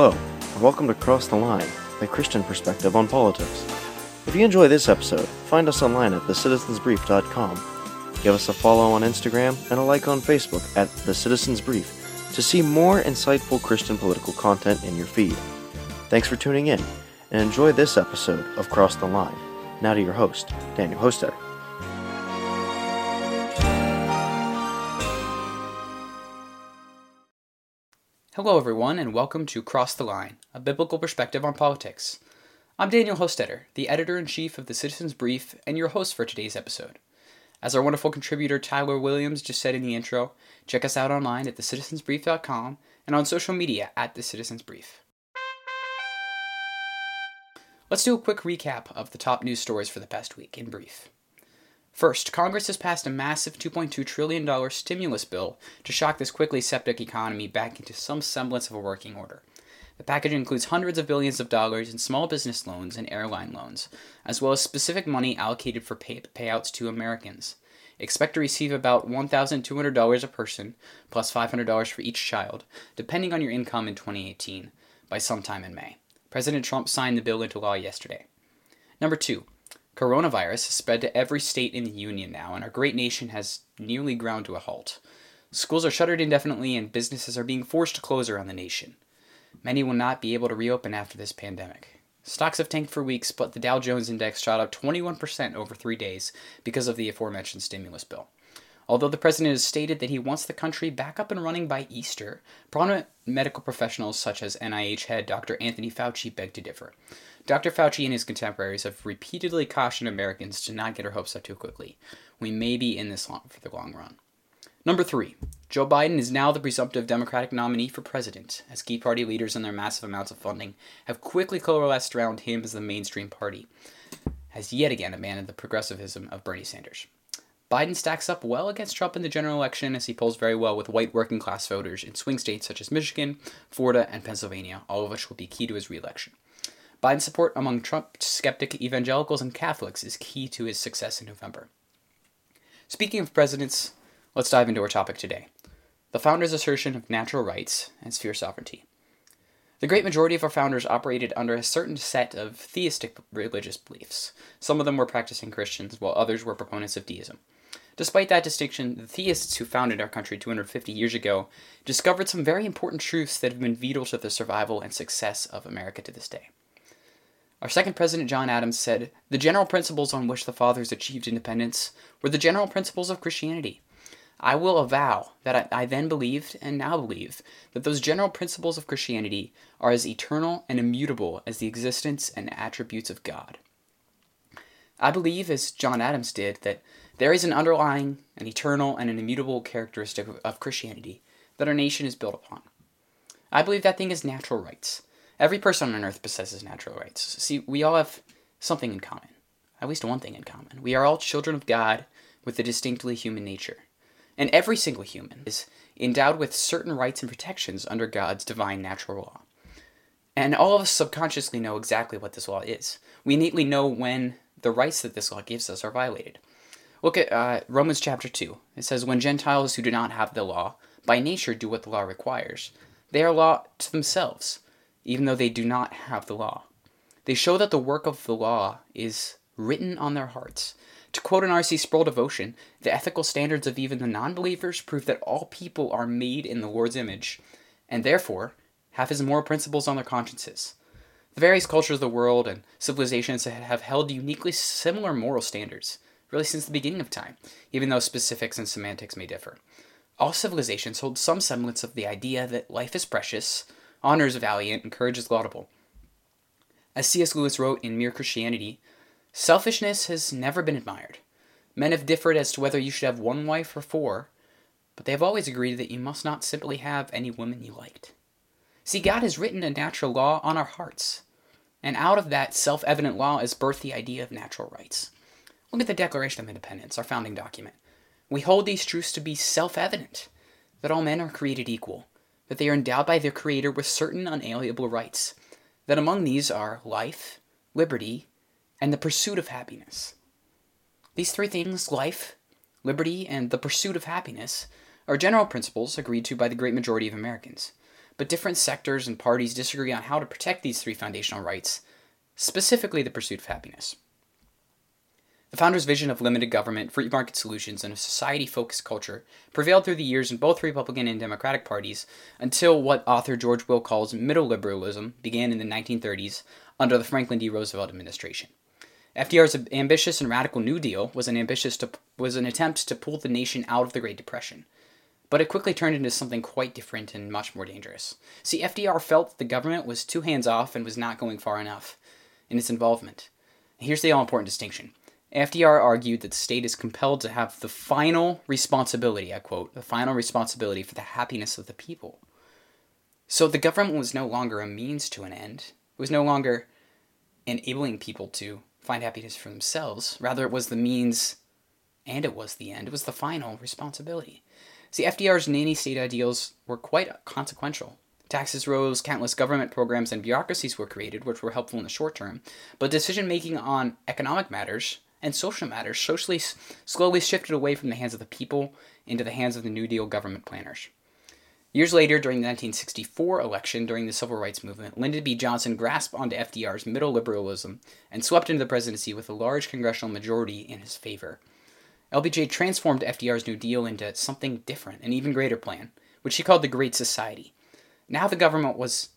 Hello, and welcome to Cross the Line, a Christian perspective on politics. If you enjoy this episode, find us online at thecitizensbrief.com. Give us a follow on Instagram and a like on Facebook at The Citizens Brief to see more insightful Christian political content in your feed. Thanks for tuning in, and enjoy this episode of Cross the Line. Now to your host, Daniel Hostetter. Hello, everyone, and welcome to Cross the Line, a biblical perspective on politics. I'm Daniel Hostetter, the editor in chief of the Citizens Brief, and your host for today's episode. As our wonderful contributor Tyler Williams just said in the intro, check us out online at thecitizensbrief.com and on social media at the Citizens Brief. Let's do a quick recap of the top news stories for the past week in brief. First, Congress has passed a massive $2.2 trillion stimulus bill to shock this quickly septic economy back into some semblance of a working order. The package includes hundreds of billions of dollars in small business loans and airline loans, as well as specific money allocated for pay- payouts to Americans. Expect to receive about $1,200 a person, plus $500 for each child, depending on your income in 2018, by sometime in May. President Trump signed the bill into law yesterday. Number two, Coronavirus has spread to every state in the Union now, and our great nation has nearly ground to a halt. Schools are shuttered indefinitely, and businesses are being forced to close around the nation. Many will not be able to reopen after this pandemic. Stocks have tanked for weeks, but the Dow Jones Index shot up 21% over three days because of the aforementioned stimulus bill. Although the president has stated that he wants the country back up and running by Easter, prominent medical professionals such as NIH head Dr. Anthony Fauci beg to differ. Dr. Fauci and his contemporaries have repeatedly cautioned Americans to not get our hopes up too quickly. We may be in this long for the long run. Number three, Joe Biden is now the presumptive Democratic nominee for president, as key party leaders and their massive amounts of funding have quickly coalesced around him as the mainstream party, has yet again abandoned the progressivism of Bernie Sanders. Biden stacks up well against Trump in the general election as he polls very well with white working class voters in swing states such as Michigan, Florida, and Pennsylvania, all of which will be key to his reelection. Biden's support among Trump skeptic evangelicals and Catholics is key to his success in November. Speaking of presidents, let's dive into our topic today the founders' assertion of natural rights and sphere sovereignty. The great majority of our founders operated under a certain set of theistic religious beliefs. Some of them were practicing Christians, while others were proponents of deism. Despite that distinction, the theists who founded our country 250 years ago discovered some very important truths that have been vital to the survival and success of America to this day. Our second president, John Adams, said the general principles on which the fathers achieved independence were the general principles of Christianity. I will avow that I, I, then believed and now believe that those general principles of Christianity are as eternal and immutable as the existence and attributes of God. I believe, as John Adams did, that there is an underlying, an eternal, and an immutable characteristic of, of Christianity that our nation is built upon. I believe that thing is natural rights. Every person on earth possesses natural rights. See, we all have something in common, at least one thing in common. We are all children of God with a distinctly human nature. And every single human is endowed with certain rights and protections under God's divine natural law. And all of us subconsciously know exactly what this law is. We innately know when the rights that this law gives us are violated. Look at uh, Romans chapter 2. It says, When Gentiles who do not have the law, by nature do what the law requires, they are law to themselves even though they do not have the law. They show that the work of the law is written on their hearts. To quote an R.C. Sproul devotion, the ethical standards of even the non believers prove that all people are made in the Lord's image, and therefore have his moral principles on their consciences. The various cultures of the world and civilizations have held uniquely similar moral standards, really since the beginning of time, even though specifics and semantics may differ. All civilizations hold some semblance of the idea that life is precious, honor is valiant, and courage is laudable. As C.S. Lewis wrote in Mere Christianity, selfishness has never been admired. Men have differed as to whether you should have one wife or four, but they have always agreed that you must not simply have any woman you liked. See, God has written a natural law on our hearts, and out of that self evident law is birthed the idea of natural rights. Look at the Declaration of Independence, our founding document. We hold these truths to be self evident that all men are created equal, that they are endowed by their Creator with certain unalienable rights, that among these are life, liberty, and the pursuit of happiness. These three things, life, liberty, and the pursuit of happiness, are general principles agreed to by the great majority of Americans. but different sectors and parties disagree on how to protect these three foundational rights, specifically the pursuit of happiness. The founders' vision of limited government, free market solutions, and a society focused culture prevailed through the years in both Republican and Democratic parties until what author George Will calls middle liberalism began in the 1930s under the Franklin D. Roosevelt administration. FDR's ambitious and radical New Deal was an ambitious to, was an attempt to pull the nation out of the Great Depression. But it quickly turned into something quite different and much more dangerous. See, FDR felt that the government was too hands off and was not going far enough in its involvement. Here's the all important distinction FDR argued that the state is compelled to have the final responsibility, I quote, the final responsibility for the happiness of the people. So the government was no longer a means to an end. It was no longer enabling people to find happiness for themselves. Rather, it was the means and it was the end. It was the final responsibility. See, FDR's nanny state ideals were quite consequential. Taxes rose, countless government programs and bureaucracies were created, which were helpful in the short term, but decision making on economic matters and social matters socially slowly shifted away from the hands of the people into the hands of the New Deal government planners. Years later, during the 1964 election during the Civil Rights Movement, Lyndon B. Johnson grasped onto FDR's middle liberalism and swept into the presidency with a large congressional majority in his favor. LBJ transformed FDR's New Deal into something different, an even greater plan, which he called the Great Society. Now the government was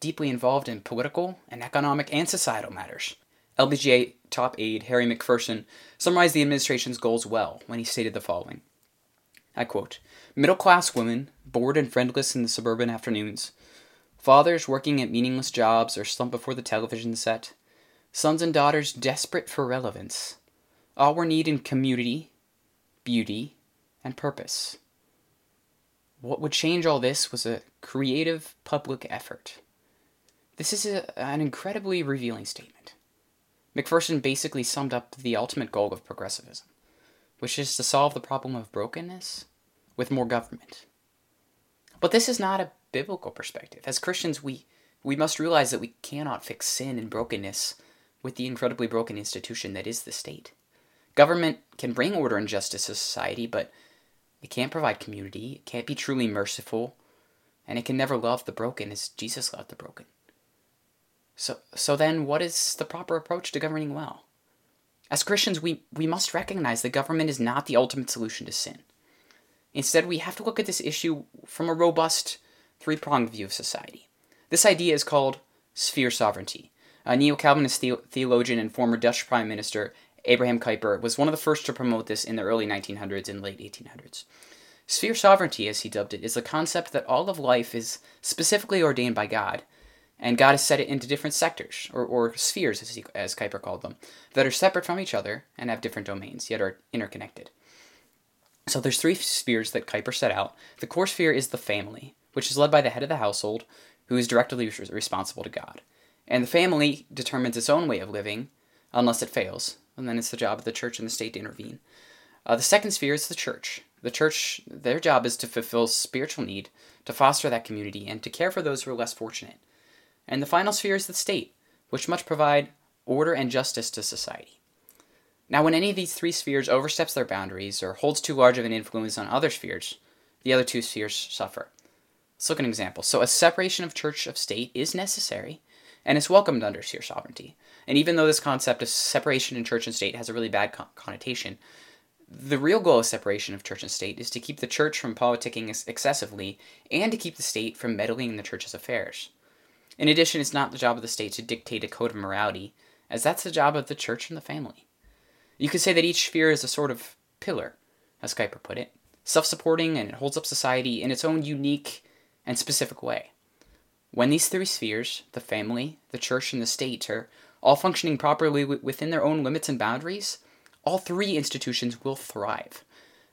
deeply involved in political and economic and societal matters. LBJ top aide Harry McPherson summarized the administration's goals well when he stated the following I quote Middle class women, bored and friendless in the suburban afternoons, fathers working at meaningless jobs or slumped before the television set, sons and daughters desperate for relevance, all were need in community, beauty, and purpose. What would change all this was a creative public effort. This is a, an incredibly revealing statement. McPherson basically summed up the ultimate goal of progressivism, which is to solve the problem of brokenness with more government. But this is not a biblical perspective. As Christians, we, we must realize that we cannot fix sin and brokenness with the incredibly broken institution that is the state. Government can bring order and justice to society, but it can't provide community, it can't be truly merciful, and it can never love the broken as Jesus loved the broken. So, so then, what is the proper approach to governing well? As Christians, we, we must recognize that government is not the ultimate solution to sin. Instead, we have to look at this issue from a robust, three pronged view of society. This idea is called sphere sovereignty. A neo Calvinist the- theologian and former Dutch Prime Minister Abraham Kuyper was one of the first to promote this in the early 1900s and late 1800s. Sphere sovereignty, as he dubbed it, is the concept that all of life is specifically ordained by God and God has set it into different sectors, or, or spheres, as, he, as Kuyper called them, that are separate from each other and have different domains, yet are interconnected. So there's three spheres that Kuyper set out. The core sphere is the family, which is led by the head of the household, who is directly responsible to God. And the family determines its own way of living, unless it fails, and then it's the job of the church and the state to intervene. Uh, the second sphere is the church. The church, their job is to fulfill spiritual need, to foster that community, and to care for those who are less fortunate. And the final sphere is the state, which must provide order and justice to society. Now, when any of these three spheres oversteps their boundaries or holds too large of an influence on other spheres, the other two spheres suffer. Let's look at an example. So, a separation of church of state is necessary and is welcomed under sphere sovereignty. And even though this concept of separation in church and state has a really bad con- connotation, the real goal of separation of church and state is to keep the church from politicking excessively and to keep the state from meddling in the church's affairs. In addition, it's not the job of the state to dictate a code of morality, as that's the job of the church and the family. You could say that each sphere is a sort of pillar, as Kuyper put it, self supporting and it holds up society in its own unique and specific way. When these three spheres, the family, the church, and the state, are all functioning properly within their own limits and boundaries, all three institutions will thrive.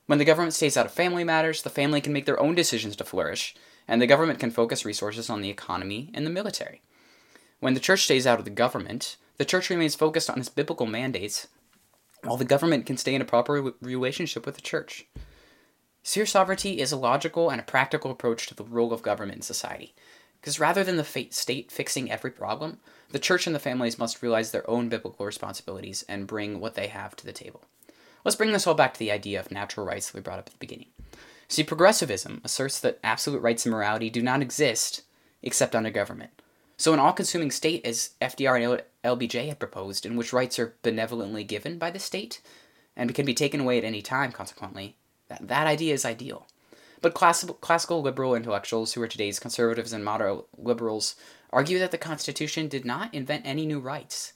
When the government stays out of family matters, the family can make their own decisions to flourish, and the government can focus resources on the economy and the military. When the church stays out of the government, the church remains focused on its biblical mandates, while the government can stay in a proper relationship with the church. Sphere sovereignty is a logical and a practical approach to the role of government in society. Because rather than the state fixing every problem, the church and the families must realize their own biblical responsibilities and bring what they have to the table. Let's bring this all back to the idea of natural rights that we brought up at the beginning. See, progressivism asserts that absolute rights and morality do not exist except under government. So, an all consuming state, as FDR and LBJ had proposed, in which rights are benevolently given by the state and can be taken away at any time, consequently, that, that idea is ideal. But classical, classical liberal intellectuals, who are today's conservatives and moderate liberals, argue that the Constitution did not invent any new rights.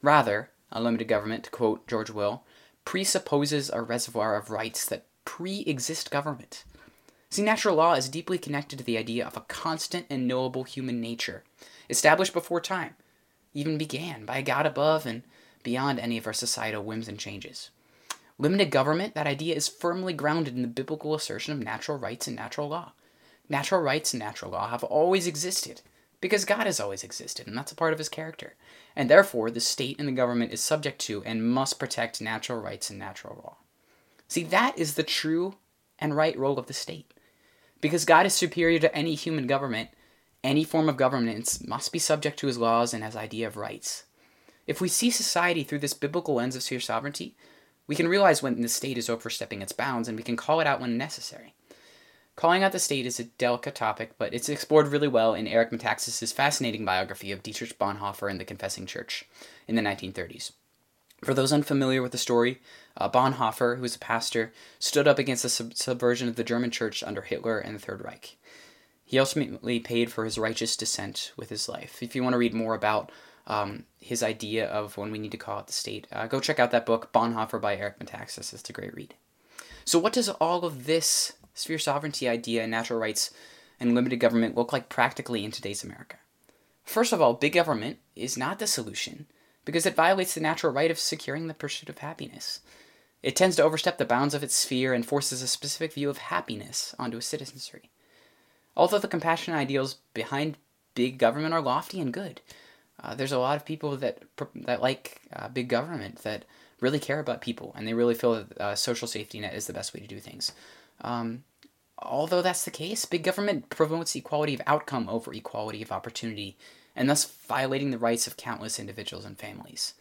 Rather, a limited government, to quote George Will, presupposes a reservoir of rights that pre exist government. See, natural law is deeply connected to the idea of a constant and knowable human nature, established before time, even began by a God above and beyond any of our societal whims and changes. Limited government, that idea is firmly grounded in the biblical assertion of natural rights and natural law. Natural rights and natural law have always existed because God has always existed, and that's a part of his character. And therefore, the state and the government is subject to and must protect natural rights and natural law. See, that is the true and right role of the state. Because God is superior to any human government, any form of governance must be subject to his laws and his idea of rights. If we see society through this biblical lens of sphere sovereignty, we can realize when the state is overstepping its bounds and we can call it out when necessary. Calling out the state is a delicate topic, but it's explored really well in Eric Metaxas's fascinating biography of Dietrich Bonhoeffer and the Confessing Church in the 1930s. For those unfamiliar with the story, uh, Bonhoeffer, who was a pastor, stood up against the sub- subversion of the German church under Hitler and the Third Reich. He ultimately paid for his righteous dissent with his life. If you want to read more about um, his idea of when we need to call out the state, uh, go check out that book, Bonhoeffer by Eric Metaxas. It's a great read. So, what does all of this sphere sovereignty idea and natural rights and limited government look like practically in today's America? First of all, big government is not the solution because it violates the natural right of securing the pursuit of happiness. It tends to overstep the bounds of its sphere and forces a specific view of happiness onto a citizenry. Although the compassionate ideals behind big government are lofty and good, uh, there's a lot of people that that like uh, big government that really care about people and they really feel that uh, social safety net is the best way to do things. Um, although that's the case, big government promotes equality of outcome over equality of opportunity, and thus violating the rights of countless individuals and families.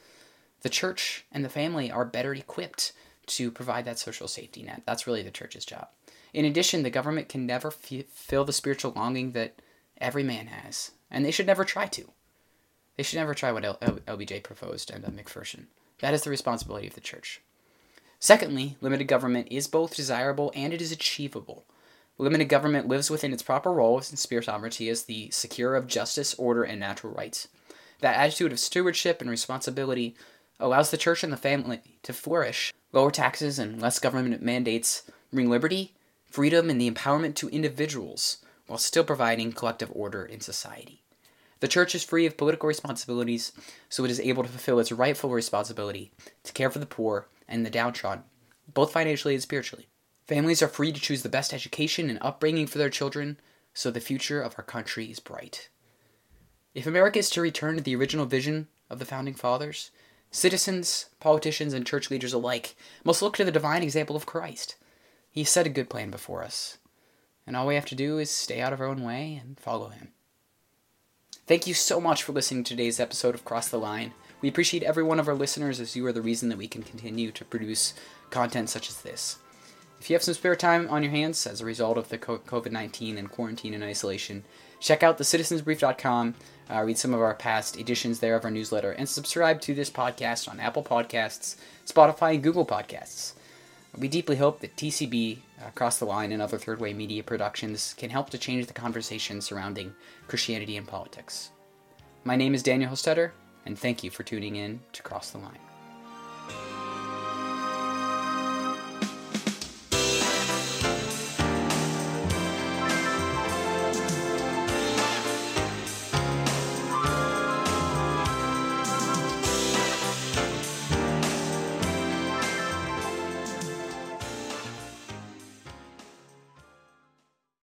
The church and the family are better equipped to provide that social safety net. That's really the church's job. In addition, the government can never f- fill the spiritual longing that every man has, and they should never try to. They should never try what L- L- LBJ proposed and uh, McPherson. That is the responsibility of the church. Secondly, limited government is both desirable and it is achievable. Limited government lives within its proper role in sphere sovereignty as the securer of justice, order, and natural rights. That attitude of stewardship and responsibility allows the church and the family to flourish. Lower taxes and less government mandates bring liberty, freedom, and the empowerment to individuals while still providing collective order in society. The church is free of political responsibilities, so it is able to fulfill its rightful responsibility to care for the poor and the downtrodden, both financially and spiritually. Families are free to choose the best education and upbringing for their children, so the future of our country is bright. If America is to return to the original vision of the Founding Fathers, citizens, politicians, and church leaders alike must look to the divine example of Christ. He set a good plan before us, and all we have to do is stay out of our own way and follow him. Thank you so much for listening to today's episode of Cross the Line. We appreciate every one of our listeners as you are the reason that we can continue to produce content such as this. If you have some spare time on your hands as a result of the COVID 19 and quarantine and isolation, check out thecitizensbrief.com, uh, read some of our past editions there of our newsletter, and subscribe to this podcast on Apple Podcasts, Spotify, and Google Podcasts. We deeply hope that TCB, uh, Across the Line, and other third way media productions can help to change the conversation surrounding Christianity and politics. My name is Daniel Hostetter and thank you for tuning in to Cross the Line.